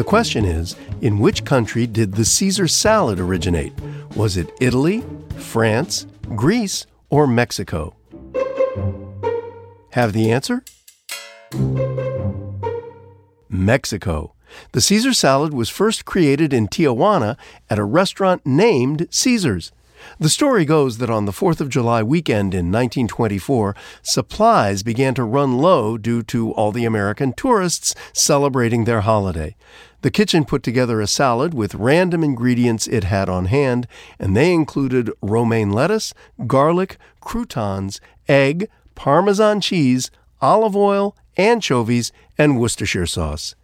The question is in which country did the Caesar salad originate? Was it Italy, France, Greece, or Mexico? Have the answer? Mexico. The Caesar salad was first created in Tijuana at a restaurant named Caesar's. The story goes that on the 4th of July weekend in 1924, supplies began to run low due to all the American tourists celebrating their holiday. The kitchen put together a salad with random ingredients it had on hand, and they included romaine lettuce, garlic, croutons, egg, Parmesan cheese, olive oil, anchovies, and Worcestershire sauce.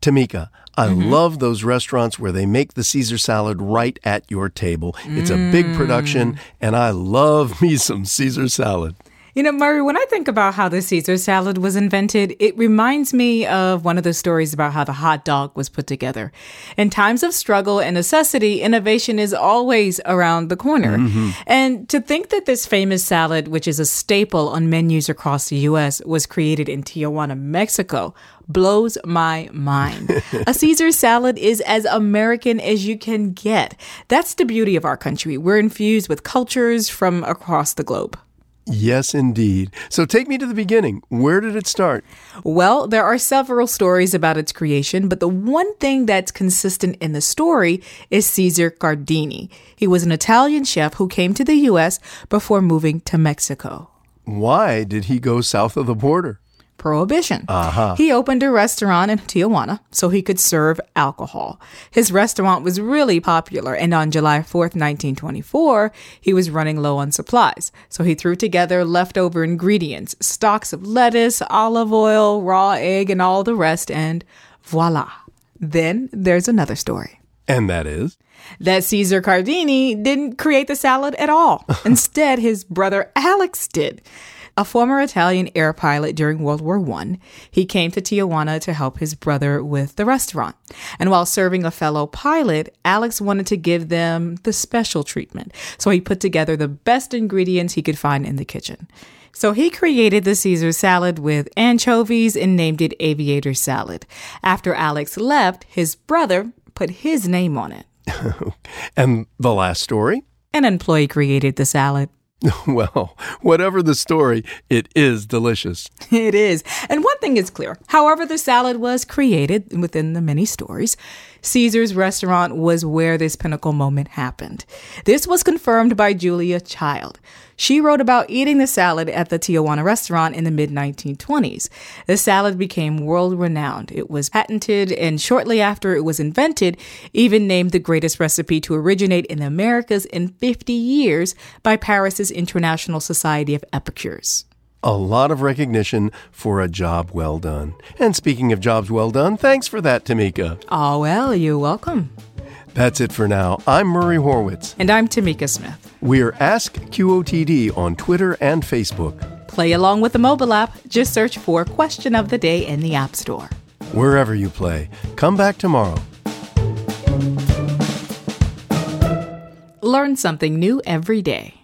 Tamika, I mm-hmm. love those restaurants where they make the Caesar salad right at your table. It's a big production, mm. and I love me some Caesar salad. You know, Murray, when I think about how the Caesar salad was invented, it reminds me of one of the stories about how the hot dog was put together. In times of struggle and necessity, innovation is always around the corner. Mm-hmm. And to think that this famous salad, which is a staple on menus across the U.S., was created in Tijuana, Mexico, blows my mind. a Caesar salad is as American as you can get. That's the beauty of our country. We're infused with cultures from across the globe. Yes, indeed. So take me to the beginning. Where did it start? Well, there are several stories about its creation, but the one thing that's consistent in the story is Caesar Cardini. He was an Italian chef who came to the U.S. before moving to Mexico. Why did he go south of the border? Prohibition. Uh-huh. He opened a restaurant in Tijuana so he could serve alcohol. His restaurant was really popular, and on July 4th, 1924, he was running low on supplies. So he threw together leftover ingredients, stalks of lettuce, olive oil, raw egg, and all the rest, and voila. Then there's another story. And that is? That Caesar Cardini didn't create the salad at all. Instead, his brother Alex did. A former Italian air pilot during World War I, he came to Tijuana to help his brother with the restaurant. And while serving a fellow pilot, Alex wanted to give them the special treatment. So he put together the best ingredients he could find in the kitchen. So he created the Caesar salad with anchovies and named it Aviator Salad. After Alex left, his brother put his name on it. and the last story? An employee created the salad. Well, whatever the story, it is delicious. It is. And one thing is clear however, the salad was created within the many stories, Caesar's restaurant was where this pinnacle moment happened. This was confirmed by Julia Child. She wrote about eating the salad at the Tijuana restaurant in the mid 1920s. The salad became world renowned. It was patented, and shortly after it was invented, even named the greatest recipe to originate in the Americas in 50 years by Paris's International Society of Epicures. A lot of recognition for a job well done. And speaking of jobs well done, thanks for that, Tamika. Oh, well, you're welcome. That's it for now. I'm Murray Horwitz. And I'm Tamika Smith. We're Ask QOTD on Twitter and Facebook. Play along with the mobile app. Just search for Question of the Day in the App Store. Wherever you play. Come back tomorrow. Learn something new every day.